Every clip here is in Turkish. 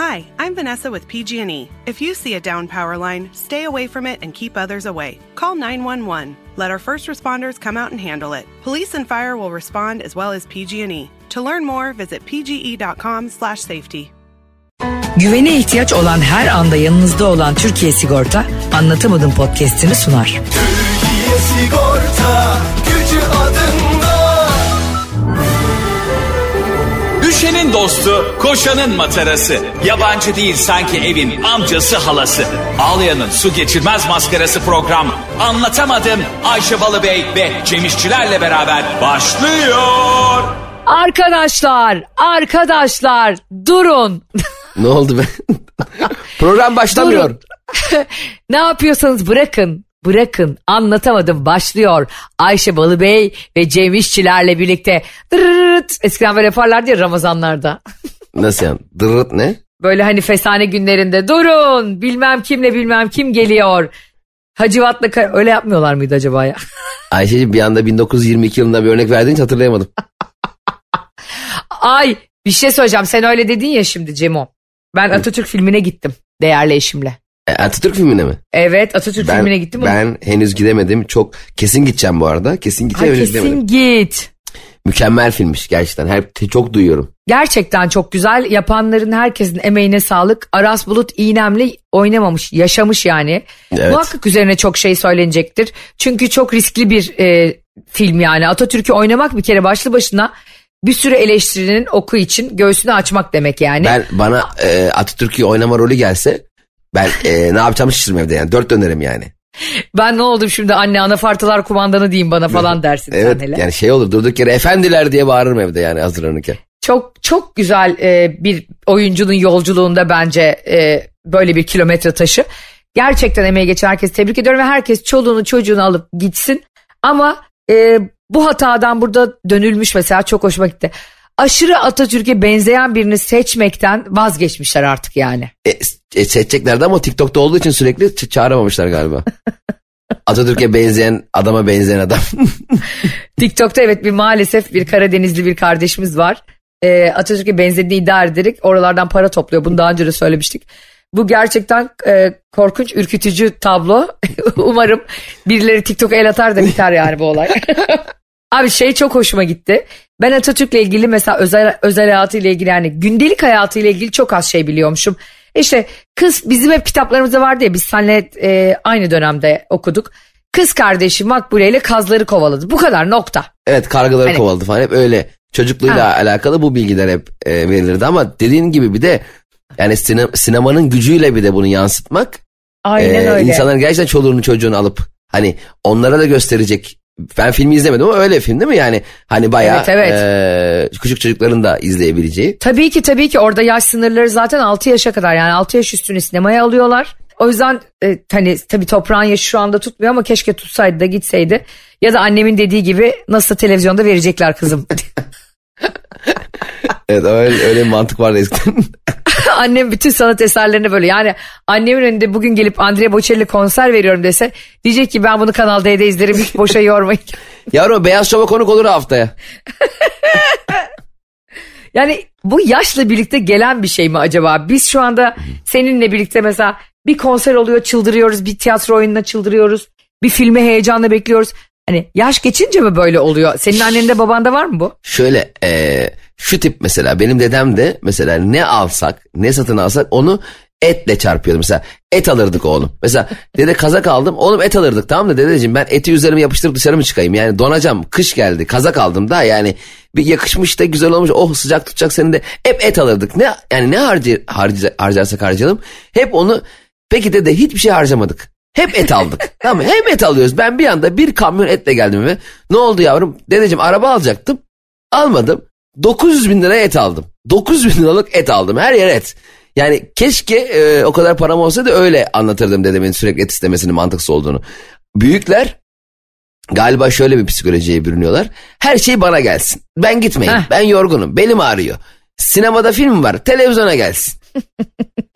Hi, I'm Vanessa with PG&E. If you see a down power line, stay away from it and keep others away. Call 911. Let our first responders come out and handle it. Police and fire will respond as well as PG&E. To learn more, visit pge.com/safety. Güvene ihtiyaç olan her anda yanınızda olan Türkiye Sigorta Anlatamadım podcast'ini sunar. Türkiye Sigorta gücü adında. Düşenin dostu, koşanın matarası. Yabancı değil sanki evin amcası halası. Ağlayanın su geçirmez maskarası program. Anlatamadım Ayşe Balıbey ve Cemişçilerle beraber başlıyor. Arkadaşlar, arkadaşlar durun. Ne oldu be? Program başlamıyor. ne yapıyorsanız bırakın. Bırakın anlatamadım başlıyor. Ayşe Balıbey ve Cem İşçilerle birlikte dırırırt. Eskiden böyle yaparlardı ya Ramazanlarda. Nasıl yani? Dırırt ne? Böyle hani fesane günlerinde durun bilmem kimle bilmem kim geliyor. Hacivat'la öyle yapmıyorlar mıydı acaba ya? Ayşe'cim bir anda 1922 yılında bir örnek verdiğin için hatırlayamadım. Ay bir şey söyleyeceğim sen öyle dedin ya şimdi Cemo. Ben Atatürk filmine gittim değerli eşimle. E, Atatürk filmine mi? Evet Atatürk Ben, filmine gittim. ben henüz gidemedim. Çok kesin gideceğim bu arada. Kesin gideceğim Ay, henüz gidemedim. kesin git. Mükemmel filmmiş gerçekten. Her çok duyuyorum. Gerçekten çok güzel. Yapanların herkesin emeğine sağlık. Aras Bulut İğnemli oynamamış, yaşamış yani. Evet. Muhakkak üzerine çok şey söylenecektir. Çünkü çok riskli bir e, film yani. Atatürk'ü oynamak bir kere başlı başına bir sürü eleştirinin oku için göğsünü açmak demek yani. Ben bana e, Atatürk'ü oynama rolü gelse ben e, ne yapacağımı şaşırırım evde yani. Dört dönerim yani. Ben ne oldum şimdi anne anafartalar kumandanı diyeyim bana falan dersin Evet sen hele. yani şey olur durduk yere efendiler diye bağırırım evde yani hazırlanırken. Çok çok güzel e, bir oyuncunun yolculuğunda bence e, böyle bir kilometre taşı. Gerçekten emeği geçen herkesi tebrik ediyorum ve herkes çoluğunu çocuğunu alıp gitsin. Ama e, bu hatadan burada dönülmüş mesela çok hoşuma gitti. Aşırı Atatürk'e benzeyen birini seçmekten vazgeçmişler artık yani. E, seçeceklerdi ama TikTok'ta olduğu için sürekli çağıramamışlar galiba. Atatürk'e benzeyen adama benzeyen adam. TikTok'ta evet bir maalesef bir Karadenizli bir kardeşimiz var. Ee, Atatürk'e benzediğini iddia ederek oralardan para topluyor. Bunu daha önce de söylemiştik. Bu gerçekten e, korkunç, ürkütücü tablo. Umarım birileri TikTok'a el atar da biter yani bu olay. Abi şey çok hoşuma gitti. Ben Atatürk'le ilgili mesela özel özel hayatıyla ilgili yani gündelik hayatıyla ilgili çok az şey biliyormuşum. İşte kız bizim hep kitaplarımızda vardı ya biz seninle e, aynı dönemde okuduk. Kız kardeşi Makbule ile kazları kovaladı. Bu kadar nokta. evet kargaları Hani- kovaladı falan hep öyle. Çocukluğuyla Ha. alakalı bu bilgiler hep e, verilirdi ama dediğin gibi bir de yani sine- sinemanın gücüyle bir de bunu yansıtmak Aynen e, öyle. insanların gerçekten çoluğunu çocuğunu alıp hani onlara da gösterecek ben filmi izlemedim ama öyle film değil mi yani hani bayağı Evet, evet. e, küçük çocukların da izleyebileceği. Tabii ki tabii ki orada yaş sınırları zaten 6 yaşa kadar yani 6 yaş üstünü sinemaya alıyorlar. O yüzden e, hani tabii toprağın yaşı şu anda tutmuyor ama keşke tutsaydı da gitseydi. Ya da annemin dediği gibi nasıl televizyonda verecekler kızım. Evet öyle, öyle bir mantık vardı eskiden. Annem bütün sanat eserlerini böyle yani annemin önünde bugün gelip Andrea Bocelli konser veriyorum dese diyecek ki ben bunu Kanal D'de izlerim hiç boşa yormayın. Yavrum Beyaz Şov'a konuk olur haftaya. Yani bu yaşla birlikte gelen bir şey mi acaba? Biz şu anda seninle birlikte mesela bir konser oluyor çıldırıyoruz, bir tiyatro oyununa çıldırıyoruz, bir filme heyecanla bekliyoruz. Hani yaş geçince mi böyle oluyor? Senin annende babanda var mı bu? Şöyle e, şu tip mesela benim dedem de mesela ne alsak ne satın alsak onu etle çarpıyordu. Mesela et alırdık oğlum. Mesela dede kazak aldım oğlum et alırdık tamam da dedeciğim ben eti üzerime yapıştırıp dışarı mı çıkayım? Yani donacağım kış geldi kazak aldım da yani bir yakışmış da güzel olmuş oh sıcak tutacak seni de hep et alırdık. Ne yani ne harcı, harcı, harcarsak harcayalım hep onu peki dede hiçbir şey harcamadık. Hep et aldık. tamam mı? Hep et alıyoruz. Ben bir anda bir kamyon etle geldim ve ne oldu yavrum? Dedeciğim araba alacaktım. Almadım. 900 bin lira et aldım. 900 bin liralık et aldım. Her yer et. Yani keşke e, o kadar param olsaydı öyle anlatırdım dedemin sürekli et istemesinin mantıksız olduğunu. Büyükler galiba şöyle bir psikolojiye bürünüyorlar. Her şey bana gelsin. Ben gitmeyeyim. Heh. Ben yorgunum. Belim ağrıyor. Sinemada film var. Televizyona gelsin.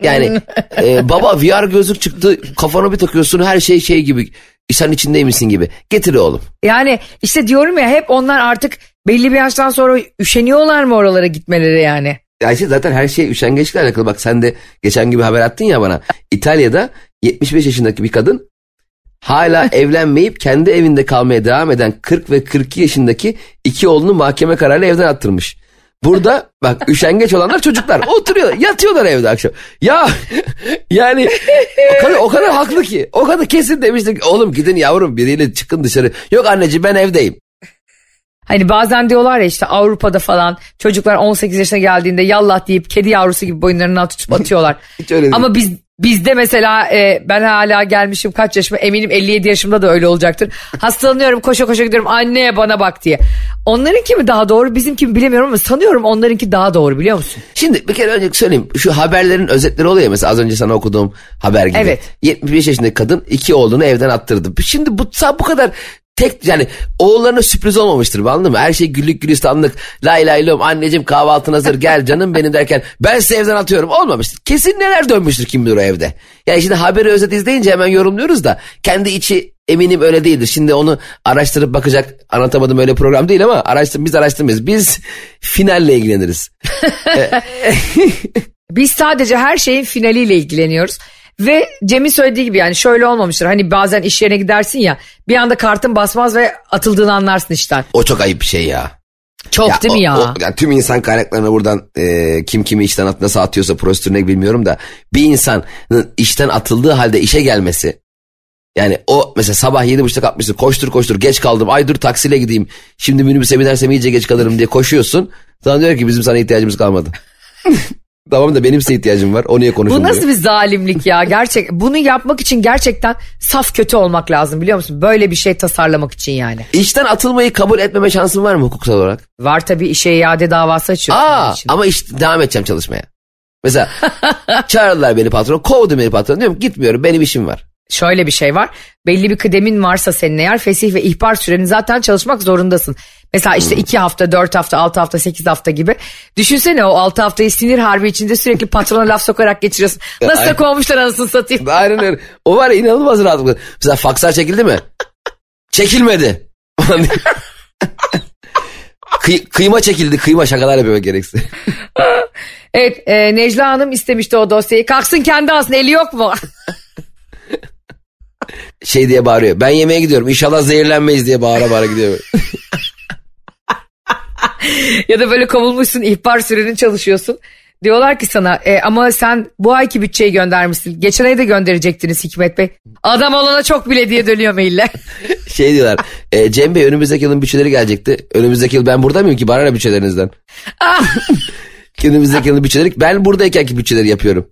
Yani e, baba VR gözlük çıktı kafana bir takıyorsun her şey şey gibi sen içindeymişsin gibi. Getir oğlum. Yani işte diyorum ya hep onlar artık belli bir yaştan sonra üşeniyorlar mı oralara gitmeleri yani? Ayşe zaten her şey üşengeçlikle alakalı. Bak sen de geçen gibi haber attın ya bana. İtalya'da 75 yaşındaki bir kadın hala evlenmeyip kendi evinde kalmaya devam eden 40 ve 42 yaşındaki iki oğlunu mahkeme kararıyla evden attırmış. Burada bak üşengeç olanlar çocuklar oturuyor yatıyorlar evde akşam. Ya yani o kadar, o kadar haklı ki o kadar kesin demiştik oğlum gidin yavrum biriyle çıkın dışarı. Yok anneciğim ben evdeyim. Hani bazen diyorlar ya işte Avrupa'da falan çocuklar 18 yaşına geldiğinde yallah deyip kedi yavrusu gibi boyunlarından tutup atıyorlar. Hiç öyle değil. Ama biz bizde mesela e, ben hala gelmişim kaç yaşıma eminim 57 yaşımda da öyle olacaktır. Hastalanıyorum koşa koşa gidiyorum anne bana bak diye. Onlarınki mi daha doğru bizimki mi bilemiyorum ama sanıyorum onlarınki daha doğru biliyor musun? Şimdi bir kere önce söyleyeyim. Şu haberlerin özetleri oluyor ya mesela az önce sana okuduğum haber gibi. Evet. 75 yaşındaki kadın iki oğlunu evden attırdı. Şimdi bu, bu kadar tek yani oğullarına sürpriz olmamıştır anladın mı? Her şey güllük gülistanlık lay lay lom anneciğim kahvaltın hazır gel canım benim derken ben size evden atıyorum olmamıştır. Kesin neler dönmüştür kim bilir o evde. Yani şimdi haberi özet izleyince hemen yorumluyoruz da kendi içi eminim öyle değildir. Şimdi onu araştırıp bakacak anlatamadım öyle program değil ama araştır, biz araştırmayız. Biz finalle ilgileniriz. Biz sadece her şeyin finaliyle ilgileniyoruz. Ve Cem'in söylediği gibi yani şöyle olmamıştır. Hani bazen iş yerine gidersin ya bir anda kartın basmaz ve atıldığını anlarsın işten. O çok ayıp bir şey ya. Çok değil mi o- ya? o- yani tüm insan kaynaklarına buradan e, kim kimi işten at nasıl atıyorsa prosedürüne bilmiyorum da bir insanın işten atıldığı halde işe gelmesi yani o mesela sabah yedi buçukta kalkmışsın koştur koştur geç kaldım ay dur taksiyle gideyim şimdi minibüse binersem iyice geç kalırım diye koşuyorsun sana diyor ki bizim sana ihtiyacımız kalmadı. tamam da benim size ihtiyacım var o niye Bu konuşulmuyor? nasıl bir zalimlik ya gerçek. Bunu yapmak için gerçekten saf kötü olmak lazım biliyor musun? Böyle bir şey tasarlamak için yani. İşten atılmayı kabul etmeme şansın var mı hukuksal olarak? Var tabii işe iade davası açıyorsun. Aa için. ama işte devam edeceğim çalışmaya. Mesela çağırdılar beni patron kovdu beni patron diyorum gitmiyorum benim işim var. Şöyle bir şey var. Belli bir kıdemin varsa senin eğer fesih ve ihbar sürenin zaten çalışmak zorundasın. Mesela işte iki hafta, dört hafta, altı hafta, sekiz hafta gibi. Düşünsene o altı haftayı sinir harbi içinde sürekli patrona laf sokarak geçiriyorsun. Nasıl da kovmuşlar anasını satayım. Aynen öyle. O var ya inanılmaz rahatlıkla. Mesela fakslar çekildi mi? Çekilmedi. Kıy- kıyma çekildi. Kıyma şakalar yapıyor gereksiz. Evet e, Necla Hanım istemişti o dosyayı. Kalksın kendi alsın eli yok mu? Şey diye bağırıyor. Ben yemeğe gidiyorum. İnşallah zehirlenmeyiz diye bağıra bağıra gidiyor. ya da böyle kovulmuşsun ihbar sürenin çalışıyorsun. Diyorlar ki sana e, ama sen bu ayki bütçeyi göndermişsin. Geçen ay da gönderecektiniz Hikmet Bey. Adam olana çok bile diye dönüyor maille. Şey diyorlar. E, Cem Bey önümüzdeki yılın bütçeleri gelecekti. Önümüzdeki yıl ben burada mıyım ki? Bana bütçelerinizden? önümüzdeki yılın bütçeleri. Ben buradayken ki bütçeleri yapıyorum.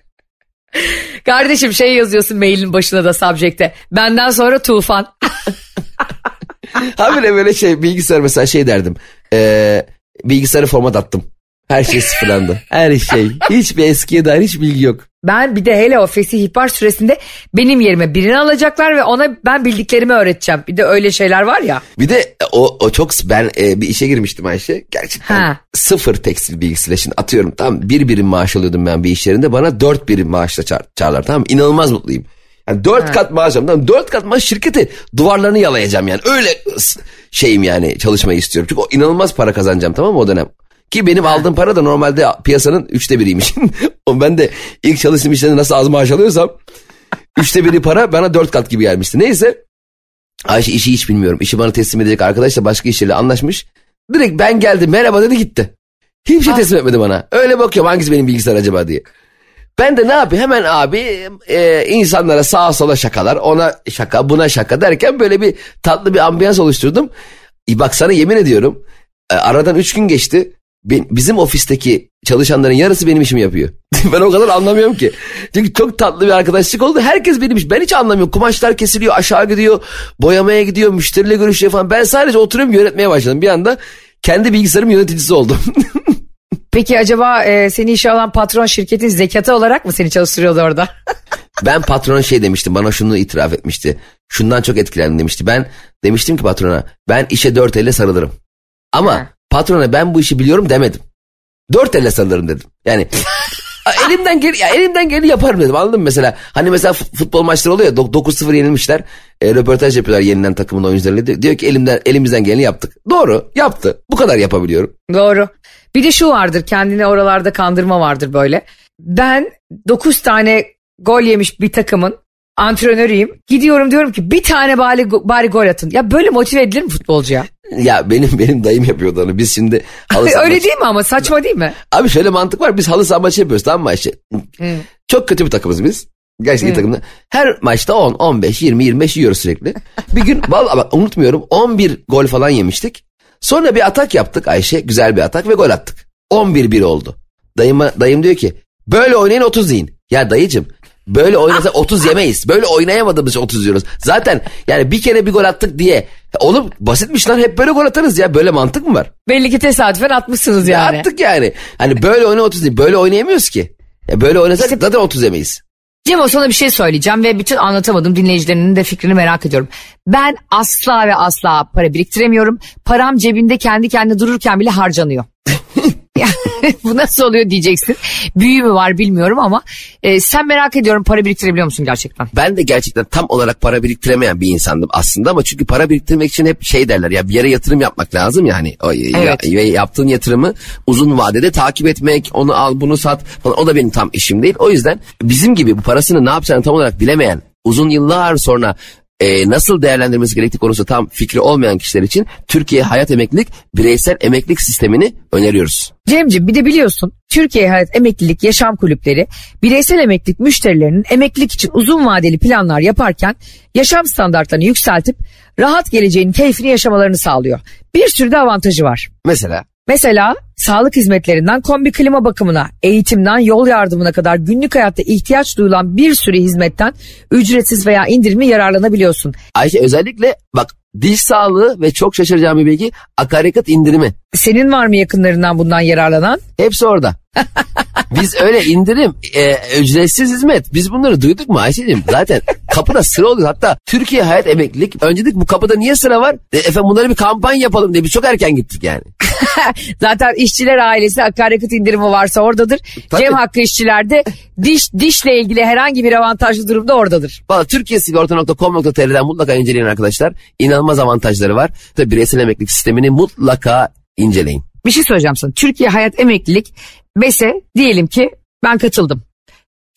Kardeşim şey yazıyorsun mailin başına da subject'e. Benden sonra tufan. Habire böyle şey bilgisayar mesela şey derdim. E, bilgisayarı format attım. Her şey sıfırlandı. Her şey. Hiçbir eskiye dair hiç bilgi yok. Ben bir de hele o fesih ihbar süresinde benim yerime birini alacaklar ve ona ben bildiklerimi öğreteceğim. Bir de öyle şeyler var ya. Bir de o, o çok ben e, bir işe girmiştim Ayşe. Gerçekten Ha. sıfır tekstil bilgisiyle şimdi atıyorum tam bir birim maaş alıyordum ben bir iş yerinde. Bana dört birim maaşla çağır, çağırlar tamam? İnanılmaz mutluyum. Yani dört kat maaş alıyorum. Tamam, dört kat maaş şirketi duvarlarını yalayacağım yani. Öyle şeyim yani çalışmayı istiyorum. Çünkü o inanılmaz para kazanacağım tamam mı o dönem. Ki benim aldığım para da normalde piyasanın üçte biriymiş. O ben de ilk çalıştığım işlerinde nasıl az maaş alıyorsam üçte biri para bana dört kat gibi gelmişti. Neyse Ayşe işi hiç bilmiyorum. İşi bana teslim edecek arkadaş da başka işlerle anlaşmış. Direkt ben geldim merhaba dedi gitti. Hiçbir şey teslim etmedi bana. Öyle bakıyorum hangisi benim bilgisayar acaba diye. Ben de ne yapayım hemen abi e, insanlara sağa sola şakalar ona şaka buna şaka derken böyle bir tatlı bir ambiyans oluşturdum. E, bak sana yemin ediyorum e, aradan üç gün geçti. Bizim ofisteki çalışanların yarısı benim işimi yapıyor. ben o kadar anlamıyorum ki. Çünkü çok tatlı bir arkadaşlık oldu. Herkes benim iş. Ben hiç anlamıyorum. Kumaşlar kesiliyor, aşağı gidiyor, boyamaya gidiyor, müşteriyle görüşüyor falan. Ben sadece oturuyorum yönetmeye başladım. Bir anda kendi bilgisayarım yöneticisi oldum. Peki acaba e, seni işe alan patron şirketin zekatı olarak mı seni çalıştırıyordu orada? ben patrona şey demiştim. Bana şunu itiraf etmişti. Şundan çok etkilendim demişti. Ben demiştim ki patrona ben işe dört elle sarılırım. Ama Ha. Patrona ben bu işi biliyorum demedim. Dört elle sarılırım dedim. Yani elimden gel ya elimden geleni yaparım dedim anladın mı mesela hani mesela fut- futbol maçları oluyor ya dok- 9-0 yenilmişler e, röportaj yapıyorlar yenilen takımın oyuncularıyla Di- diyor ki elimden elimizden geleni yaptık doğru yaptı bu kadar yapabiliyorum Doğru. Bir de şu vardır kendini oralarda kandırma vardır böyle. Ben 9 tane gol yemiş bir takımın antrenörüyüm. Gidiyorum diyorum ki bir tane bari, bari gol atın. Ya böyle motive edilir mi futbolcuya? Ya benim benim dayım yapıyordu onu. Biz şimdi halı saha Öyle maçı- değil mi ama saçma değil mi? Abi şöyle mantık var. Biz halı saha maçı yapıyoruz tamam mı Ayşe? Çok kötü bir takımız biz. Gerçekten iyi takımda. Her maçta 10, 15, 20, 25 yiyoruz sürekli. Bir gün vallahi bak unutmuyorum 11 gol falan yemiştik. Sonra bir atak yaptık Ayşe. Güzel bir atak ve gol attık. 11-1 oldu. Dayıma, dayım diyor ki böyle oynayın 30 yiyin. Ya dayıcım böyle oynasak 30 yemeyiz. Böyle oynayamadığımız için 30 yiyoruz. Zaten yani bir kere bir gol attık diye. Oğlum basitmiş lan hep böyle gol atarız ya. Böyle mantık mı var? Belli ki tesadüfen atmışsınız Ya yani. Attık yani. Hani böyle oyna 30 değil. Böyle oynayamıyoruz ki. Ya böyle oynasak zaten 30 yemeyiz. Cem o sana bir şey söyleyeceğim ve bütün anlatamadım dinleyicilerinin de fikrini merak ediyorum. Ben asla ve asla para biriktiremiyorum. Param cebinde kendi kendine dururken bile harcanıyor. Ya, Bu nasıl oluyor diyeceksin. Büyü mü var bilmiyorum ama e, sen merak ediyorum para biriktirebiliyor musun gerçekten? Ben de gerçekten tam olarak para biriktiremeyen bir insandım aslında ama çünkü para biriktirmek için hep şey derler ya bir yere yatırım yapmak lazım yani. O, ya- Evet. ve yaptığın yatırımı uzun vadede takip etmek, onu al bunu sat falan o da benim tam işim değil. O yüzden bizim gibi bu parasını ne yapacağını tam olarak bilemeyen, uzun yıllar sonra e, nasıl değerlendirmesi gerektiği konusu tam fikri olmayan kişiler için Türkiye Hayat Emeklilik Bireysel Emeklilik Sistemini öneriyoruz. Cemciğim bir de biliyorsun Türkiye Hayat Emeklilik Yaşam Kulüpleri bireysel emeklilik müşterilerinin emeklilik için uzun vadeli planlar yaparken yaşam standartlarını yükseltip rahat geleceğin keyfini yaşamalarını sağlıyor. Bir sürü de avantajı var. Mesela Mesela sağlık hizmetlerinden kombi klima bakımına, eğitimden yol yardımına kadar günlük hayatta ihtiyaç duyulan bir sürü hizmetten ücretsiz veya indirimli yararlanabiliyorsun. Ayşe özellikle bak diş sağlığı ve çok şaşıracağım bir bilgi akaryakıt indirimi. Senin var mı yakınlarından bundan yararlanan? Hepsi orada. Biz öyle indirim, e, ücretsiz hizmet. Biz bunları duyduk mu Ayşe'cim? Zaten kapıda sıra oluyor. Hatta Türkiye Hayat Emeklilik. Önce dedik bu kapıda niye sıra var? E, efendim bunları bir kampanya yapalım diye biz çok erken gittik yani. Zaten işçiler ailesi akaryakıt indirimi varsa oradadır. Tabii. Cem Hakkı işçilerde diş dişle ilgili herhangi bir avantajlı durumda oradadır. Valla türkiyesigorta.com.tr'den mutlaka inceleyin arkadaşlar. İnanılmaz avantajları var. Tabii bireysel emeklilik sistemini mutlaka inceleyin. Bir şey söyleyeceğim sana. Türkiye Hayat Emeklilik BES'e diyelim ki ben katıldım.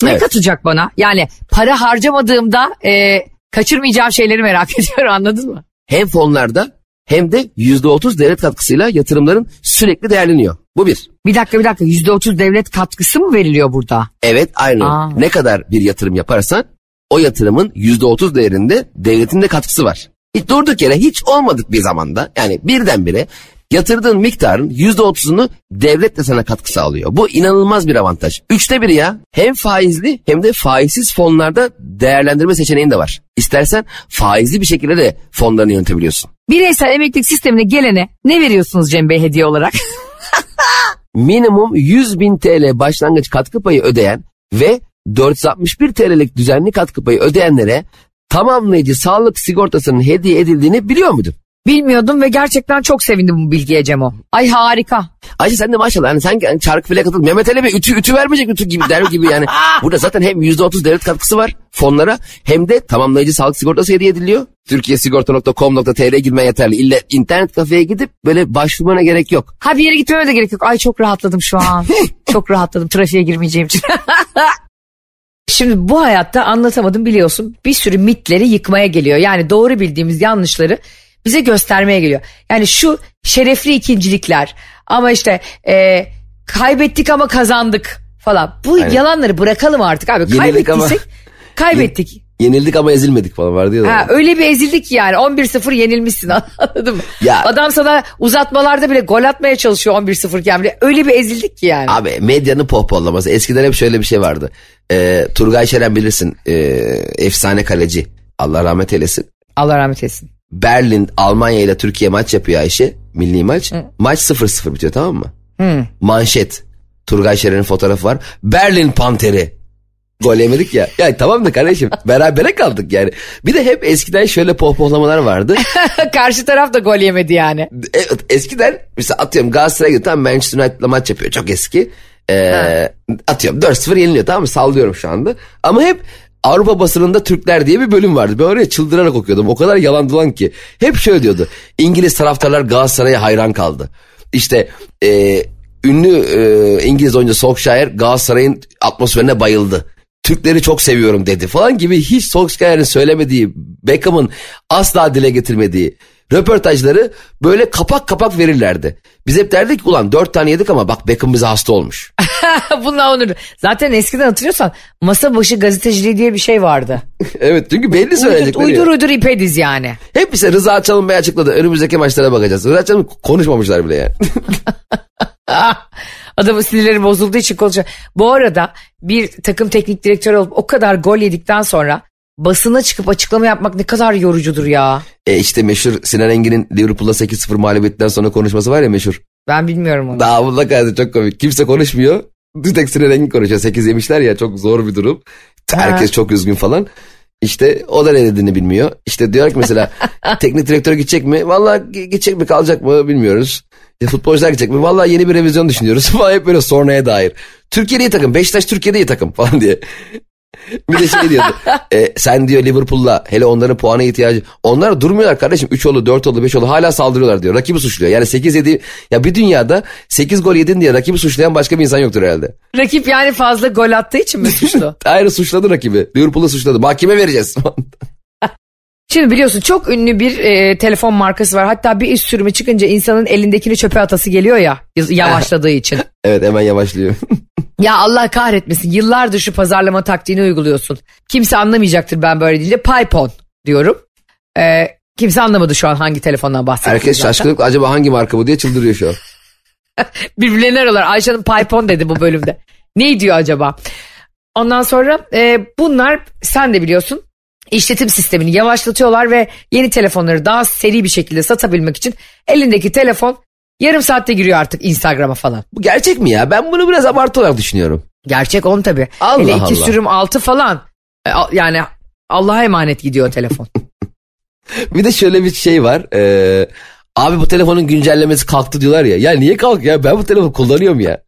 Ne Evet. katacak bana? Yani para harcamadığımda e, kaçırmayacağım şeyleri merak ediyorum anladın mı? Hem fonlarda hem de %30 devlet katkısıyla yatırımların sürekli değerleniyor. Bu bir. Bir dakika bir dakika %30 devlet katkısı mı veriliyor burada? Evet aynı. Aa. Ne kadar bir yatırım yaparsan o yatırımın %30 değerinde devletin de katkısı var. Hiç durduk yere hiç olmadık bir zamanda yani birdenbire yatırdığın miktarın %30'unu devlet de sana katkı sağlıyor. Bu inanılmaz bir avantaj. Üçte biri ya hem faizli hem de faizsiz fonlarda değerlendirme seçeneğin de var. İstersen faizli bir şekilde de fonlarını yönetebiliyorsun. Bireysel emeklilik sistemine gelene ne veriyorsunuz Cem Bey hediye olarak? minimum 100 bin TL başlangıç katkı payı ödeyen ve 461 TL'lik düzenli katkı payı ödeyenlere tamamlayıcı sağlık sigortasının hediye edildiğini biliyor muydun? Bilmiyordum ve gerçekten çok sevindim bu bilgiye Cemo. Ay harika. Ayşe sen de maşallah hani sen hani çarkı file katıl. Mehmet Ali Bey ütü, ütü vermeyecek ütü gibi der gibi yani. Burada zaten hem %30 devlet katkısı var fonlara hem de tamamlayıcı sağlık sigortası hediye ediliyor. Türkiyesigorta.com.tr girmen yeterli. İlle internet kafeye gidip böyle başvurmana gerek yok. Ha bir yere gitmeme de gerek yok. Ay çok rahatladım şu an. çok rahatladım trafiğe girmeyeceğim için. Şimdi bu hayatta anlatamadım biliyorsun bir sürü mitleri yıkmaya geliyor. Yani doğru bildiğimiz yanlışları bize göstermeye geliyor. Yani şu şerefli ikincilikler ama işte e, kaybettik ama kazandık falan. Bu Aynen. yalanları bırakalım artık abi. Yenildik ama- Kaybettiysek kaybettik. Yenildik ama ezilmedik falan vardı ya. Ha, öyle bir ezildik yani 11-0 yenilmişsin anladın mı? Ya- Adam sana uzatmalarda bile gol atmaya çalışıyor 11-0 iken bile öyle bir ezildik ki yani. Abi medyanın pohpollaması. Eskiden hep şöyle bir şey vardı. Ee, Turgay Şeren bilirsin. ee, efsane kaleci. Allah rahmet eylesin. Allah rahmet eylesin. Berlin Almanya ile Türkiye maç yapıyor Ayşe. Milli maç. Maç 0-0 bitiyor tamam mı? Hı. Manşet. Turgay Şeren'in fotoğrafı var. Berlin Panteri. Gol yemedik ya. Ya tamam da kardeşim berabere kaldık yani. Bir de hep eskiden şöyle pohpohlamalar vardı. Karşı taraf da gol yemedi yani. Evet, eskiden mesela atıyorum Galatasaray'a gidiyor tamam Manchester United'la maç yapıyor çok eski. Ee, atıyorum 4-0 yeniliyor tamam mı sallıyorum şu anda. Ama hep Avrupa basınında Türkler diye bir bölüm vardı. Ben oraya çıldırarak okuyordum. O kadar yalan dolan ki. Hep şöyle diyordu. İngiliz taraftarlar Galatasaray'a hayran kaldı. İşte e, ünlü e, İngiliz oyuncu Solskjaer Galatasaray'ın atmosferine bayıldı. Türkleri çok seviyorum dedi falan gibi hiç Solskjaer'in söylemediği, Beckham'ın asla dile getirmediği röportajları böyle kapak kapak verirlerdi. Biz hep derdik ki ulan dört tane yedik ama bak Beckham bize hasta olmuş. Bunlar onur. Zaten eskiden hatırlıyorsan masa başı gazeteciliği diye bir şey vardı. evet çünkü belli Uydur söyleyecekleri. uydur, ya. uydur ipediz yani. Hep ise Rıza Çalın Bey açıkladı. Önümüzdeki maçlara bakacağız. Rıza Çalın konuşmamışlar bile yani. Adamın sinirleri bozulduğu için konuşuyor. Bu arada bir takım teknik direktörü olup o kadar gol yedikten sonra basına çıkıp açıklama yapmak ne kadar yorucudur ya. e işte meşhur Sinan Engin'in Liverpool'la 8-0 mağlubiyetten sonra konuşması var ya meşhur. Ben bilmiyorum onu. Daha bununla çok komik. Kimse konuşmuyor. Bir tek Sinan Engin konuşuyor. 8 yemişler ya çok zor bir durum. Herkes çok üzgün falan. İşte o da ne dediğini bilmiyor. İşte diyor ki mesela teknik direktör gidecek mi? Vallahi gi- gidecek mi kalacak mı bilmiyoruz. E, futbolcular gidecek mi? Vallahi yeni bir revizyon düşünüyoruz. Falan hep böyle sonraya dair. Türkiye'de iyi takım. Beşiktaş Türkiye'de iyi takım falan diye. bir de şey diyordu. e, sen diyor Liverpool'la hele onların puana ihtiyacı. Onlar durmuyorlar kardeşim. 3 oldu 4 oldu 5 oldu hala saldırıyorlar diyor. Rakibi suçluyor. Yani 8 yedi. Ya bir dünyada 8 gol yedin diye rakibi suçlayan başka bir insan yoktur herhalde. Rakip yani fazla gol attığı için mi suçlu? Ayrı suçladı rakibi. Liverpool'u suçladı. Mahkeme vereceğiz. Şimdi biliyorsun çok ünlü bir e, telefon markası var. Hatta bir iş sürümü çıkınca insanın elindekini çöpe atası geliyor ya yavaşladığı için. evet hemen yavaşlıyor. Ya Allah kahretmesin yıllardır şu pazarlama taktiğini uyguluyorsun. Kimse anlamayacaktır ben böyle deyince Paypon diyorum. Ee, kimse anlamadı şu an hangi telefondan bahsettiğimi Herkes zaten. şaşkınlıkla acaba hangi marka bu diye çıldırıyor şu an. Birbirlerini arıyorlar. Ayşe'nin Paypon dedi bu bölümde. ne diyor acaba? Ondan sonra e, bunlar sen de biliyorsun işletim sistemini yavaşlatıyorlar ve yeni telefonları daha seri bir şekilde satabilmek için elindeki telefon yarım saatte giriyor artık Instagram'a falan. Bu gerçek mi ya? Ben bunu biraz abartı olarak düşünüyorum. Gerçek on tabii. Allah Hele iki Allah. sürüm altı falan. E, Yani Allah'a emanet gidiyor telefon. Bir de şöyle bir şey var. Ee, abi bu telefonun güncellemesi kalktı diyorlar ya. Ya niye kalk ya? Ben bu telefonu kullanıyorum ya.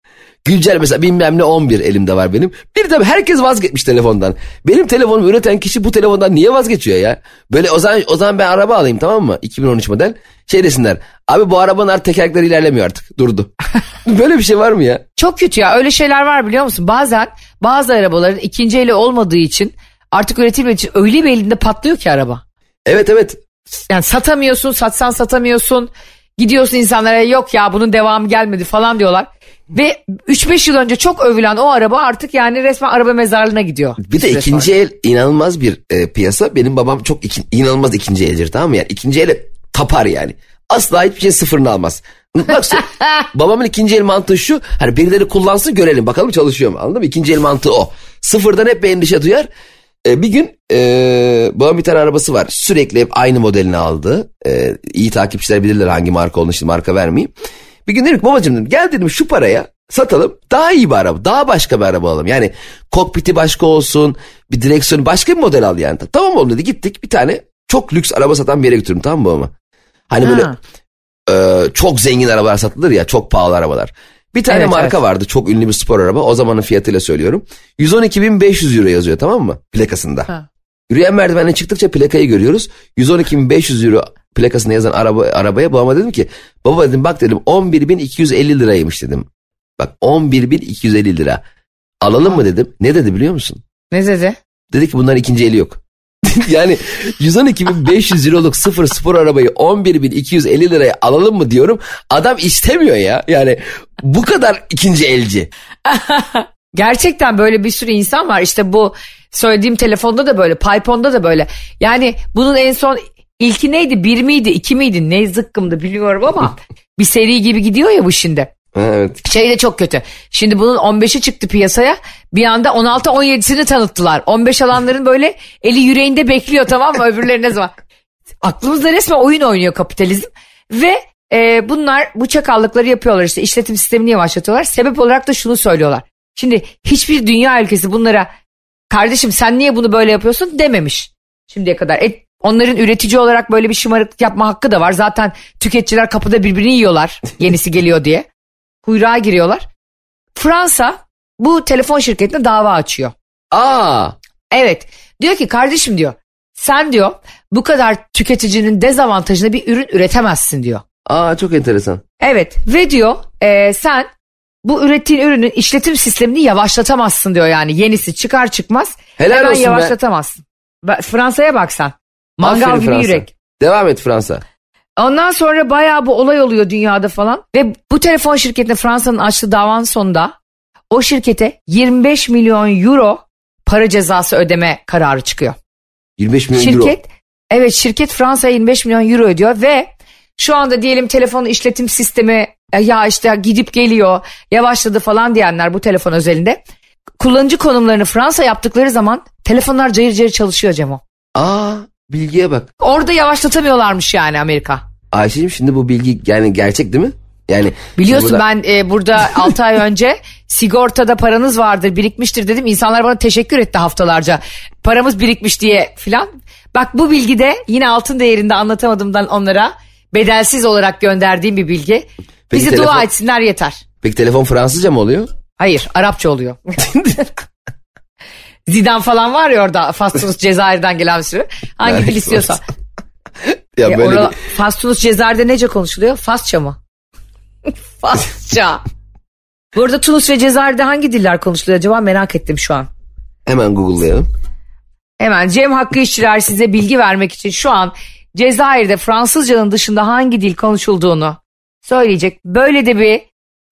Güncel mesela bilmem ne 11 elimde var benim. Bir de herkes vazgeçmiş telefondan. Benim telefonumu üreten kişi bu telefondan niye vazgeçiyor ya? Böyle o zaman, o zaman ben araba alayım tamam mı? 2013 model. Şey desinler. Abi bu arabanın artık tekerlekleri ilerlemiyor artık. Durdu. Böyle bir şey var mı ya? Çok kötü ya öyle şeyler var biliyor musun? Bazen bazı arabaların ikinci eli olmadığı için artık üretilmediği için öyle bir elinde patlıyor ki araba. Evet evet. Yani satamıyorsun satsan satamıyorsun. Gidiyorsun insanlara yok ya bunun devamı gelmedi falan diyorlar. Ve 3-5 yıl önce çok övülen o araba artık yani resmen araba mezarlığına gidiyor. Bir de ikinci sonra. el inanılmaz bir e, piyasa. Benim babam çok iki- inanılmaz ikinci elcir tamam mı? Yani ikinci ele tapar yani. Asla hiçbir şey sıfırını almaz. Bak babamın ikinci el mantığı şu. Hani birileri kullansın görelim bakalım çalışıyor mu anladın mı? İkinci el mantığı o. Sıfırdan hep bir endişe duyar. E, bir gün e, babam bir tane arabası var. Sürekli hep aynı modelini aldı. E, iyi takipçiler bilirler hangi marka olduğunu şimdi marka vermeyeyim. Bir gün dedim ki babacığım dedim gel dedim şu paraya satalım daha iyi bir araba daha başka bir araba alalım. Yani kokpiti başka olsun bir direksiyonu başka bir model al yani. Tamam oğlum dedi gittik bir tane çok lüks araba satan bir yere götürdüm tamam mı babama? Hani böyle Ha. e, çok zengin arabalar satılır ya çok pahalı arabalar. Bir tane Evet, marka evet. vardı çok ünlü bir spor araba o zamanın fiyatıyla söylüyorum. 112.500 euro yazıyor tamam mı plakasında. Ha. Yürüyen merdivenle çıktıkça plakayı görüyoruz. 112.500 euro plakasında yazan araba, arabaya babama dedim ki baba dedim bak dedim 11.250 liraymış dedim. Bak 11.250 lira. Alalım mı dedim. Ne dedi biliyor musun? Ne dedi? Dedi ki bunların ikinci eli yok. yani 112.500 euroluk sıfır spor arabayı 11.250 liraya alalım mı diyorum. Adam istemiyor ya. Yani bu kadar ikinci elci. Gerçekten böyle bir sürü insan var. İşte bu söylediğim telefonda da böyle, Paypon'da da böyle. Yani bunun en son ilki neydi? Bir miydi, iki miydi? Ne zıkkımdı biliyorum ama bir seri gibi gidiyor ya bu şimdi. Evet. Şey de çok kötü. Şimdi bunun 15'i çıktı piyasaya. Bir anda 16-17'sini tanıttılar. 15 alanların böyle eli yüreğinde bekliyor tamam mı? Öbürleri ne zaman? Aklımızda resmen oyun oynuyor kapitalizm. Ve e, bunlar bu çakallıkları yapıyorlar işte işletim sistemini yavaşlatıyorlar. Sebep olarak da şunu söylüyorlar. Şimdi hiçbir dünya ülkesi bunlara kardeşim sen niye bunu böyle yapıyorsun dememiş şimdiye kadar. E, onların üretici olarak böyle bir şımarıklık yapma hakkı da var. Zaten tüketiciler kapıda birbirini yiyorlar yenisi geliyor diye. Kuyruğa giriyorlar. Fransa bu telefon şirketine dava açıyor. Aa, Evet diyor ki kardeşim diyor sen diyor bu kadar tüketicinin dezavantajına bir ürün üretemezsin diyor. aa çok enteresan. Evet ve diyor e, sen bu ürettiğin ürünün işletim sistemini yavaşlatamazsın diyor yani. Yenisi çıkar çıkmaz Helal hemen olsun yavaşlatamazsın. Fransa'ya baksan. Mangal Aferin gibi Fransa. yürek. Devam et Fransa. Ondan sonra bayağı bu olay oluyor dünyada falan. Ve bu telefon şirketine Fransa'nın açtığı davanın sonunda o şirkete 25 milyon euro para cezası ödeme kararı çıkıyor. 25 milyon euro. Şirket evet şirket Fransa'ya 25 milyon euro ödüyor ve şu anda diyelim telefonun işletim sistemi e, ya işte gidip geliyor yavaşladı falan diyenler bu telefon özelinde kullanıcı konumlarını Fransa yaptıkları zaman telefonlar cayır cayır çalışıyor Cemo. Aa bilgiye bak. Orada yavaşlatamıyorlarmış yani Amerika. Ayşe'cim şimdi bu bilgi yani gerçek değil mi? Yani Biliyorsun burada- ben e, burada 6 ay önce sigortada paranız vardır birikmiştir dedim. İnsanlar bana teşekkür etti haftalarca. Paramız birikmiş diye filan. Bak bu bilgi de yine altın değerinde anlatamadığımdan onlara bedelsiz olarak gönderdiğim bir bilgi. Peki Bizi telefon- dua etsinler yeter. Peki telefon Fransızca mı oluyor? Hayır Arapça oluyor. Zidane falan var ya orada Fastunus Cezayir'den gelen bir sürü. Hangi dil istiyorsa. Ya E, böyle orada bir- Fastunus Cezayir'de nece konuşuluyor? Fasça mı? Fasça. Burada Tunus ve Cezayir'de hangi diller konuşuluyor acaba merak ettim şu an. hemen Google'layalım. Hemen Cem Hakkı İşçiler size bilgi vermek için şu an Cezayir'de Fransızcanın dışında hangi dil konuşulduğunu söyleyecek. Böyle de bir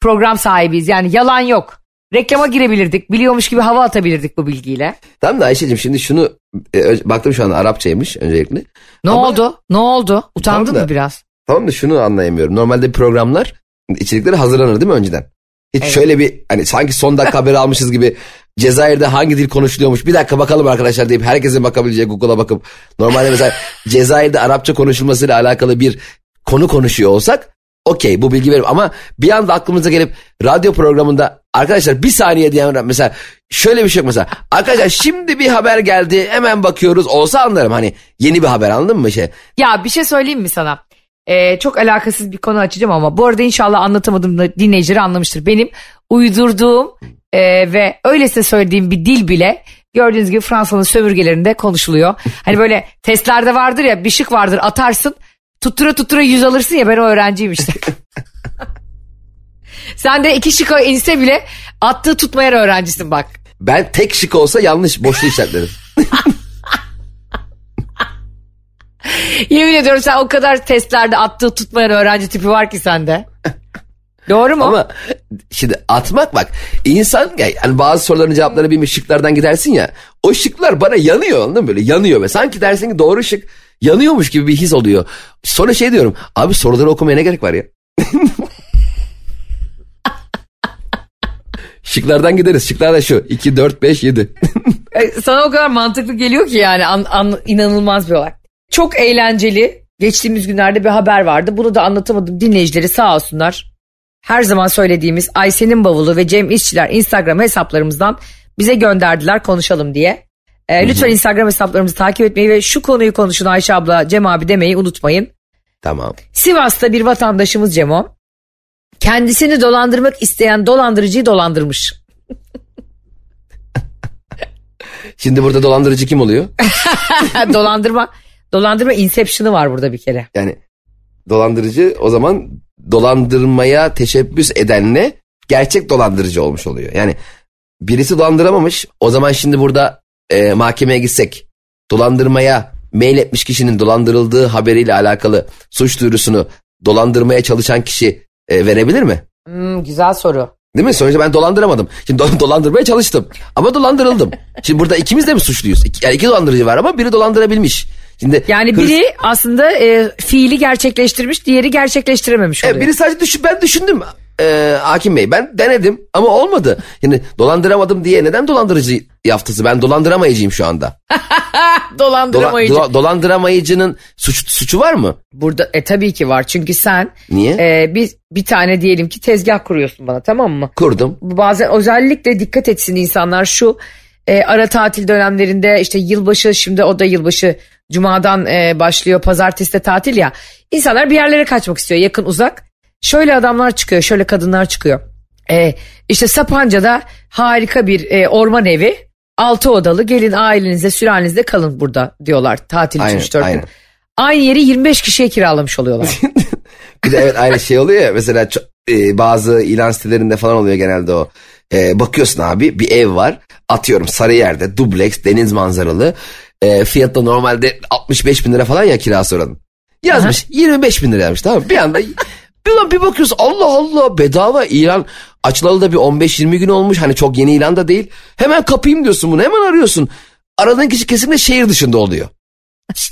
program sahibiyiz. Yani yalan yok. Reklama girebilirdik. Biliyormuş gibi hava atabilirdik bu bilgiyle. Tamam da Ayşe'cim şimdi şunu e, baktım şu an Arapçaymış öncelikle. Ne Ama- oldu? Ne oldu? Utandın Tamam da- mı biraz? Tamam da şunu anlayamıyorum. Normalde programlar içerikleri hazırlanır değil mi önceden? Hiç Evet. şöyle bir hani sanki son dakika haberi almışız gibi Cezayir'de hangi dil konuşuluyormuş bir dakika bakalım arkadaşlar deyip herkesin bakabileceği Google'a bakıp normalde mesela Cezayir'de Arapça konuşulmasıyla alakalı bir konu konuşuyor olsak okey bu bilgi veririm ama bir anda aklımıza gelip radyo programında arkadaşlar bir saniye diyen mesela şöyle bir şey yok mesela arkadaşlar şimdi bir haber geldi hemen bakıyoruz olsa anlarım hani yeni bir haber anladın mı şey Ya bir şey söyleyeyim mi sana? Ee, çok alakasız bir konu açacağım ama bu arada inşallah anlatamadım da dinleyicileri anlamıştır. Benim uydurduğum e, ve öylesine söylediğim bir dil bile gördüğünüz gibi Fransa'nın sömürgelerinde konuşuluyor. Hani böyle testlerde vardır ya bir şık vardır atarsın tuttura tuttura yüz alırsın ya ben o öğrenciyim işte. Sen de iki şık inse bile attığı tutmayan öğrencisin bak. ben tek şık olsa yanlış boşluğu işaretlerim. Yemin ediyorum sen o kadar testlerde attığı tutmayan öğrenci tipi var ki sende. Doğru mu? Ama şimdi atmak bak insan yani bazı soruların cevaplarını bilmiş şıklardan gidersin ya o şıklar bana yanıyor anladın mı böyle yanıyor ve sanki dersin ki doğru şık yanıyormuş gibi bir his oluyor. Sonra şey diyorum abi soruları okumaya ne gerek var ya? Şıklardan gideriz. Şıklar da şu. 2, 4, 5, 7. E, Sana o kadar mantıklı geliyor ki yani an, an- inanılmaz bir olay. Çok eğlenceli. Geçtiğimiz günlerde bir haber vardı. Bunu da anlatamadım. Dinleyicileri sağ olsunlar. Her zaman söylediğimiz Ayşe'nin bavulu ve Cem İşçiler Instagram hesaplarımızdan bize gönderdiler konuşalım diye. E, lütfen Instagram hesaplarımızı takip etmeyi ve şu konuyu konuşun Ayşe abla Cem abi demeyi unutmayın. tamam. Sivas'ta bir vatandaşımız Cemo kendisini dolandırmak isteyen dolandırıcıyı dolandırmış. Şimdi burada dolandırıcı kim oluyor? dolandırma dolandırma inception'ı var burada bir kere. Yani dolandırıcı o zaman dolandırmaya teşebbüs edenle gerçek dolandırıcı olmuş oluyor. Yani birisi dolandıramamış o zaman şimdi burada e, mahkemeye gitsek dolandırmaya mail etmiş kişinin dolandırıldığı haberiyle alakalı suç duyurusunu dolandırmaya çalışan kişi e, verebilir mi? Hmm, güzel soru. Değil mi? Sonuçta ben dolandıramadım. Şimdi do- dolandırmaya çalıştım. Ama dolandırıldım. Şimdi burada ikimiz de mi suçluyuz? İki, yani iki dolandırıcı var ama biri dolandırabilmiş. Şimdi Yani hırs- biri aslında e, fiili gerçekleştirmiş, diğeri gerçekleştirememiş oluyor. E, biri sadece düşün, ben düşündüm e, Hakim Bey. Ben denedim ama olmadı. Yani dolandıramadım diye neden dolandırıcı yaftası? Ben dolandıramayıcıyım şu anda. Dola- Dolandıramayıcı. dola- dolandıramayıcının suç, suçu var mı? Burada e, tabii ki var. Çünkü sen Niye? e, bir, bir tane diyelim ki tezgah kuruyorsun bana tamam mı? Kurdum. Bazen özellikle dikkat etsin insanlar şu e, ara tatil dönemlerinde işte yılbaşı şimdi o da yılbaşı cumadan e, başlıyor pazartesi de tatil ya. İnsanlar bir yerlere kaçmak istiyor yakın uzak. Şöyle adamlar çıkıyor şöyle kadınlar çıkıyor. E, işte Sapanca'da harika bir e, orman evi altı odalı gelin ailenizle sülalenizle kalın burada diyorlar tatil için Aynen, 3-4 gün. aynen. Aynı yeri 25 kişiye kiralamış oluyorlar. Bir de evet aynı şey oluyor ya mesela ço- e, bazı ilan sitelerinde falan oluyor genelde o. E, bakıyorsun abi bir ev var atıyorum Sarıyer'de dubleks deniz manzaralı. E, fiyatı da normalde 65 bin lira falan ya kirası oranın. Yazmış 25 bin lira yazmış tamam mı? Bir anda bir, lan bir bakıyorsun Allah Allah bedava ilan açılalı da bir 15-20 gün olmuş hani çok yeni ilan da değil. Hemen kapayım diyorsun bunu hemen arıyorsun. Aradığın kişi kesinlikle şehir dışında oluyor.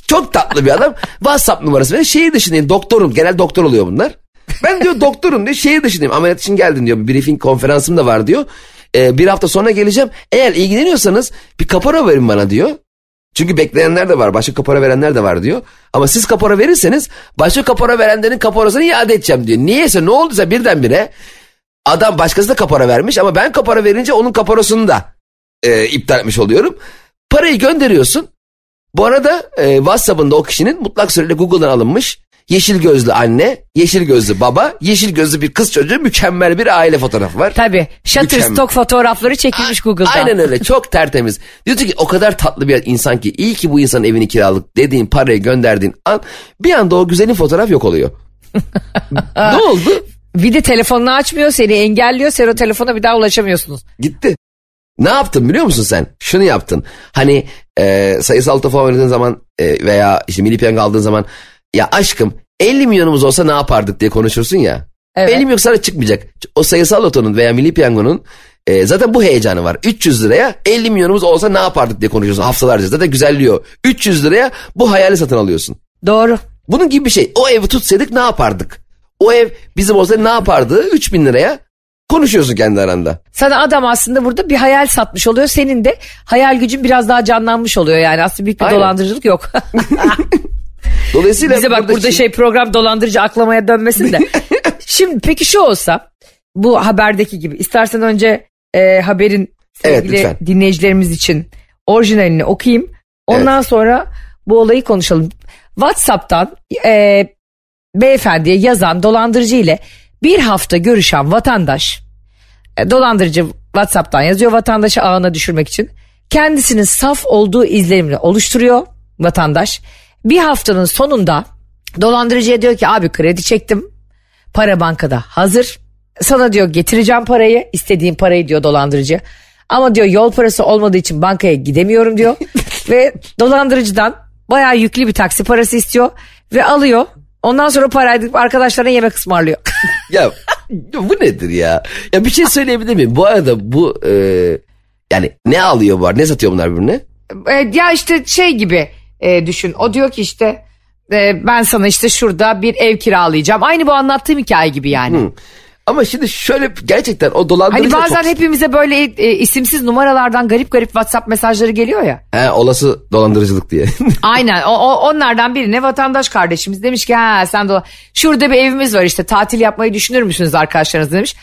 Çok tatlı bir adam. WhatsApp numarası veriyor. Şehir dışındayım. Doktorum. Genel doktor oluyor bunlar. Ben diyor doktorum diyor. Şehir dışındayım. Ameliyat için geldin diyor. Bir briefing konferansım da var diyor. Ee, bir hafta sonra geleceğim. Eğer ilgileniyorsanız bir kapora verin bana diyor. Çünkü bekleyenler de var. Başka kapora verenler de var diyor. Ama siz kapora verirseniz başka kapora verenlerin kaporasını iade edeceğim diyor. Niyeyse ne olduysa birdenbire adam başkası da kapora vermiş ama ben kapora verince onun kaporasını da e, iptal etmiş oluyorum. Parayı gönderiyorsun. Bu arada e, WhatsApp'ında o kişinin mutlak surette Google'dan alınmış yeşil gözlü anne, yeşil gözlü baba, yeşil gözlü bir kız çocuğu mükemmel bir aile fotoğrafı var. Tabii. Shutterstock fotoğrafları çekilmiş Google'dan. Aynen öyle çok tertemiz. Diyorsun ki o kadar tatlı bir insan ki iyi ki bu insanın evini kiralık dediğin parayı gönderdiğin an bir anda o güzelin fotoğraf yok oluyor. ne oldu? Bir de telefonunu açmıyor seni engelliyor. Sen o telefona bir daha ulaşamıyorsunuz. Gitti. Ne yaptın biliyor musun sen? Şunu yaptın. Hani e, sayısal topu oynadığın zaman e, veya işte milli piyango aldığın zaman ya aşkım 50 milyonumuz olsa ne yapardık diye konuşursun ya. Evet. 50 milyon sana çıkmayacak. O sayısal lotonun veya milli piyangonun e, zaten bu heyecanı var. 300 liraya 50 milyonumuz olsa ne yapardık diye konuşuyorsun haftalarca. Zaten güzelliyor. 300 liraya bu hayali satın alıyorsun. Doğru. Bunun gibi bir şey. O evi tutsaydık ne yapardık? O ev bizim olsa ne yapardı? 3000 liraya konuşuyorsun kendi aranda. Sana adam aslında burada bir hayal satmış oluyor. Senin de hayal gücün biraz daha canlanmış oluyor yani. Aslında büyük bir Aynen. dolandırıcılık yok. Dolayısıyla Bize bak burada buradaki- şey program dolandırıcı aklamaya dönmesin de. Şimdi peki şu olsa bu haberdeki gibi istersen önce e, haberin Evet, sevgili lütfen. dinleyicilerimiz için orijinalini okuyayım. Ondan sonra bu olayı konuşalım. WhatsApp'tan e, beyefendiye yazan dolandırıcı ile bir hafta görüşen vatandaş e, dolandırıcı WhatsApp'tan yazıyor vatandaşı ağına düşürmek için. Kendisinin saf olduğu izlenimini oluşturuyor vatandaş. Bir haftanın sonunda dolandırıcıya diyor ki abi kredi çektim. Para bankada hazır. Sana diyor getireceğim parayı. istediğin parayı diyor dolandırıcı. Ama diyor yol parası olmadığı için bankaya gidemiyorum diyor. ve dolandırıcıdan bayağı yüklü bir taksi parası istiyor. Ve alıyor. Ondan sonra parayı arkadaşlarına yemek ısmarlıyor. Ya bu nedir ya? Ya bir şey söyleyebilir miyim? Bu arada bu e, yani ne alıyor arada? Ne satıyor bunlar birbirine? E, ya işte şey gibi e, düşün. O diyor ki işte e, ben sana işte şurada bir ev kiralayacağım. Aynı bu anlattığım hikaye gibi yani. Ama şimdi şöyle gerçekten o dolandırıcı Hani bazen çok... hepimize böyle e, isimsiz numaralardan garip garip WhatsApp mesajları geliyor ya. He, olası dolandırıcılık diye. Aynen o, o- onlardan birine vatandaş kardeşimiz demiş ki ha sen de şurada bir evimiz var işte tatil yapmayı düşünür müsünüz arkadaşlarınız demiş.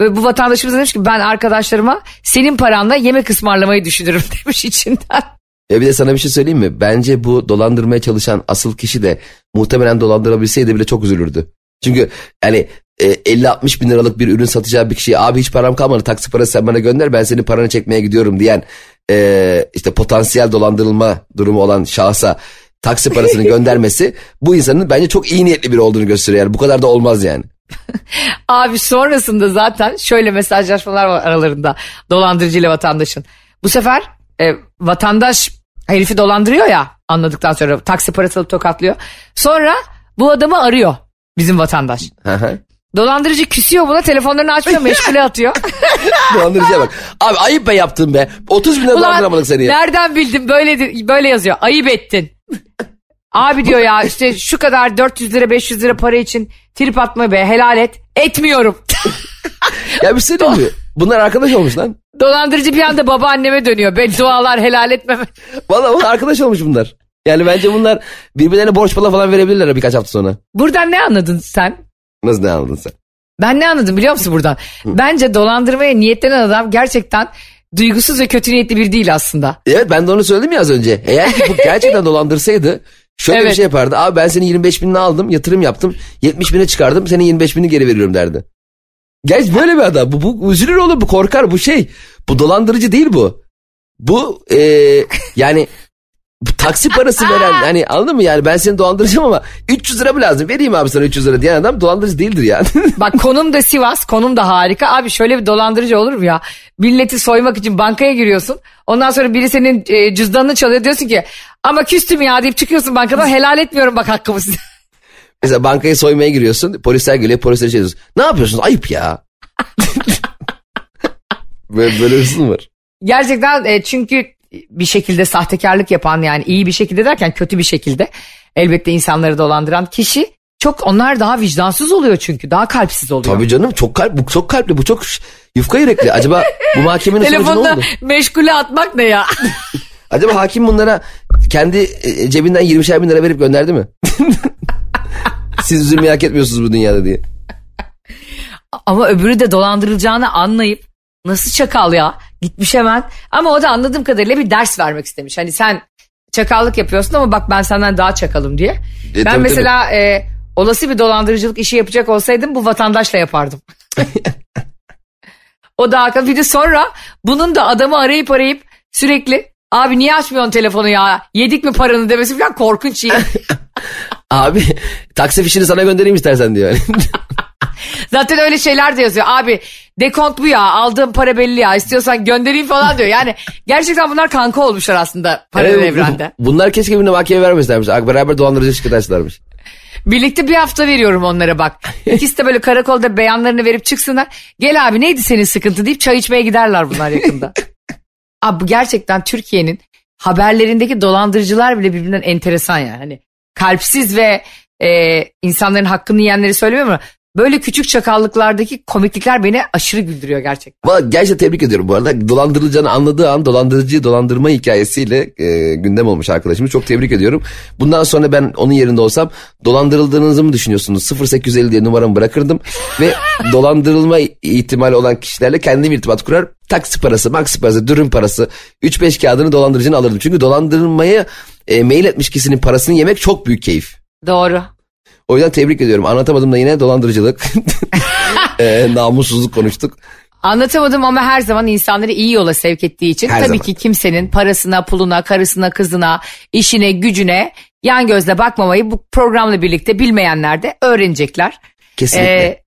Ve bu vatandaşımız da demiş ki ben arkadaşlarıma senin paranla yemek ısmarlamayı düşünürüm demiş içinden. Ya bir de sana bir şey söyleyeyim mi? Bence bu dolandırmaya çalışan asıl kişi de muhtemelen dolandırabilseydi bile çok üzülürdü. Çünkü yani e, 50-60 bin liralık bir ürün satacağı bir kişiye abi hiç param kalmadı taksi parası sen bana gönder ben senin paranı çekmeye gidiyorum diyen e, işte potansiyel dolandırılma durumu olan şahsa taksi parasını göndermesi bu insanın bence çok iyi niyetli biri olduğunu gösteriyor. Yani bu kadar da olmaz yani. Abi sonrasında zaten şöyle mesajlaşmalar var aralarında dolandırıcı ile vatandaşın. Bu sefer e, vatandaş herifi dolandırıyor ya anladıktan sonra taksi parası alıp tokatlıyor. Sonra bu adamı arıyor bizim vatandaş. Dolandırıcı küsüyor buna telefonlarını açmıyor meşgule atıyor. Dolandırıcıya bak. Abi ayıp be yaptın be. 30 bin lira dolandıramadık seni ya. nereden bildin böyle böyle yazıyor ayıp ettin. Abi diyor ya işte şu kadar 400 lira 500 lira para için trip atma be helal et. Etmiyorum. Ya bir şey mi? Bunlar arkadaş olmuş lan. Dolandırıcı bir anda babaanneme dönüyor. Ben dualar helal etmeme. Vallahi bunlar arkadaş olmuş bunlar. Yani bence bunlar birbirlerine borç pala falan verebilirler birkaç hafta sonra. Buradan ne anladın sen? Nasıl ne anladın sen? Ben ne anladım biliyor musun buradan? Bence dolandırmaya niyetlenen adam gerçekten duygusuz ve kötü niyetli bir değil aslında. Evet ben de onu söyledim ya az önce. Eğer ki bu gerçekten dolandırsaydı şöyle bir Evet. şey yapardı. Abi ben senin 25 binini aldım yatırım yaptım 70 bine çıkardım senin 25 binini geri veriyorum derdi. Gerçi böyle bir adam. Bu, bu üzülür olur bu korkar bu şey. Bu dolandırıcı değil bu. Bu e, yani taksi parası veren hani anladın mı yani ben seni dolandıracağım ama 300 lira mı lazım vereyim abi sana 300 lira diyen adam dolandırıcı değildir yani. Bak konum da Sivas, konum da harika. Abi şöyle bir dolandırıcı olur mu ya? Milleti soymak için bankaya giriyorsun. Ondan sonra biri senin e, cüzdanını çalıyor. Diyorsun ki ama küstüm ya deyip çıkıyorsun bankadan. Helal etmiyorum bak hakkımı size. Mesela bankayı soymaya giriyorsun polisler geliyor polisler şey diyorsun. Ne yapıyorsunuz ayıp ya. böyle, böyle hırsız mı var? Gerçekten e, çünkü bir şekilde sahtekarlık yapan yani iyi bir şekilde derken kötü bir şekilde elbette insanları dolandıran kişi çok onlar daha vicdansız oluyor çünkü daha kalpsiz oluyor. Tabii canım çok kalp bu çok kalpli bu çok yufka yürekli. Acaba bu mahkemenin sonucu ne Telefonda oldu? meşgule atmak ne ya? Acaba hakim bunlara kendi e, cebinden 20'şer bin lira verip gönderdi mi? Siz üzülmeyi hak etmiyorsunuz bu dünyada diye. Ama öbürü de dolandırılacağını anlayıp nasıl çakal ya gitmiş hemen. Ama o da anladığım kadarıyla bir ders vermek istemiş. Hani sen çakallık yapıyorsun ama bak ben senden daha çakalım diye. ben tabii, mesela e, olası bir dolandırıcılık işi yapacak olsaydım bu vatandaşla yapardım. o da hakikaten bir de sonra bunun da adamı arayıp arayıp sürekli abi niye açmıyorsun telefonu ya yedik mi paranı demesi falan korkunç iyi. Abi taksi fişini sana göndereyim istersen diyor. Zaten öyle şeyler de yazıyor. Abi dekont bu ya aldığım para belli ya istiyorsan göndereyim falan diyor. Yani gerçekten bunlar kanka olmuşlar aslında paralel Evet, evrende. Bunlar keşke birbirine mahkeme vermeselermiş. Beraber dolandırıcı şirket açtılarmış. Birlikte bir hafta veriyorum onlara bak. İkisi de böyle karakolda beyanlarını verip çıksınlar. Gel abi neydi senin sıkıntı deyip çay içmeye giderler bunlar yakında. abi bu gerçekten Türkiye'nin haberlerindeki dolandırıcılar bile birbirinden enteresan yani. Hani kalpsiz ve e, insanların hakkını yiyenleri söylemiyorum ama böyle küçük çakallıklardaki komiklikler beni aşırı güldürüyor gerçekten. Valla gerçekten tebrik ediyorum bu arada. Dolandırılacağını anladığı an dolandırıcıyı dolandırma hikayesiyle e, gündem olmuş arkadaşımız. Çok tebrik ediyorum. Bundan sonra ben onun yerinde olsam dolandırıldığınızı mı düşünüyorsunuz? 0850 diye numaramı bırakırdım ve dolandırılma ihtimali olan kişilerle kendim irtibat kurar. Taksi parası, maksi parası, dürüm parası 3-5 kağıdını dolandırıcının alırdım. Çünkü dolandırılmaya e, mail etmiş kişinin parasını yemek çok büyük keyif. Doğru. O yüzden tebrik ediyorum. Anlatamadım da yine dolandırıcılık, e, namussuzluk konuştuk. Anlatamadım ama her zaman insanları iyi yola sevk ettiği için Her tabii zaman. ki kimsenin parasına, puluna, karısına, kızına, işine, gücüne yan gözle bakmamayı bu programla birlikte bilmeyenler de öğrenecekler. Kesinlikle. Ee,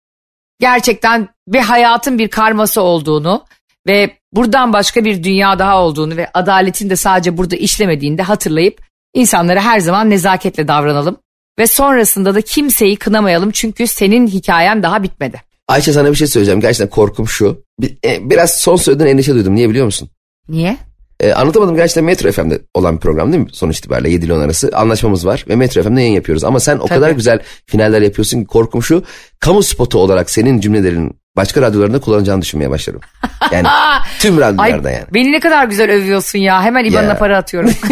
gerçekten bir hayatın bir karması olduğunu ve buradan başka bir dünya daha olduğunu ve adaletin de sadece burada işlemediğini de hatırlayıp insanlara her zaman nezaketle davranalım. Ve sonrasında da kimseyi kınamayalım çünkü senin hikayen daha bitmedi. Ayşe sana bir şey söyleyeceğim. Gerçekten korkum şu. E, biraz son söylediğin endişe duydum. Niye biliyor musun? Niye? E, anlatamadım gerçekten Metro FM'de olan bir program değil mi? Sonuç itibariyle 7 ile 10 arası anlaşmamız var ve Metro FM'de yayın yapıyoruz. Ama sen o Tabii. kadar güzel finaller yapıyorsun ki korkum şu. Kamu spotu olarak senin cümlelerin başka radyolarında kullanacağını düşünmeye başladım. Yani tüm Ay radyolarda yani. beni ne kadar güzel övüyorsun ya. Hemen IBAN'ına para atıyorum.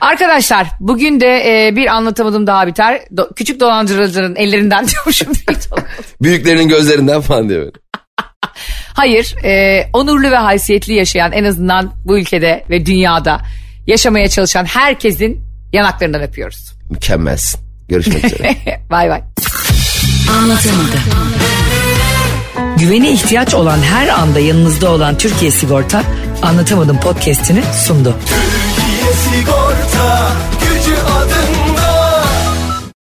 Arkadaşlar bugün de e, bir anlatamadım daha biter. Do- küçük dolandırıcıların ellerinden diyormuşum. Büyüklerinin gözlerinden falan diyor. Hayır e, onurlu ve haysiyetli yaşayan en azından bu ülkede ve dünyada yaşamaya çalışan herkesin yanaklarından öpüyoruz. Mükemmelsin. Görüşmek üzere. Bay bay. Anlatamadım. Güvene ihtiyaç olan her anda yanınızda olan Türkiye Sigorta Anlatamadım podcast'ini sundu.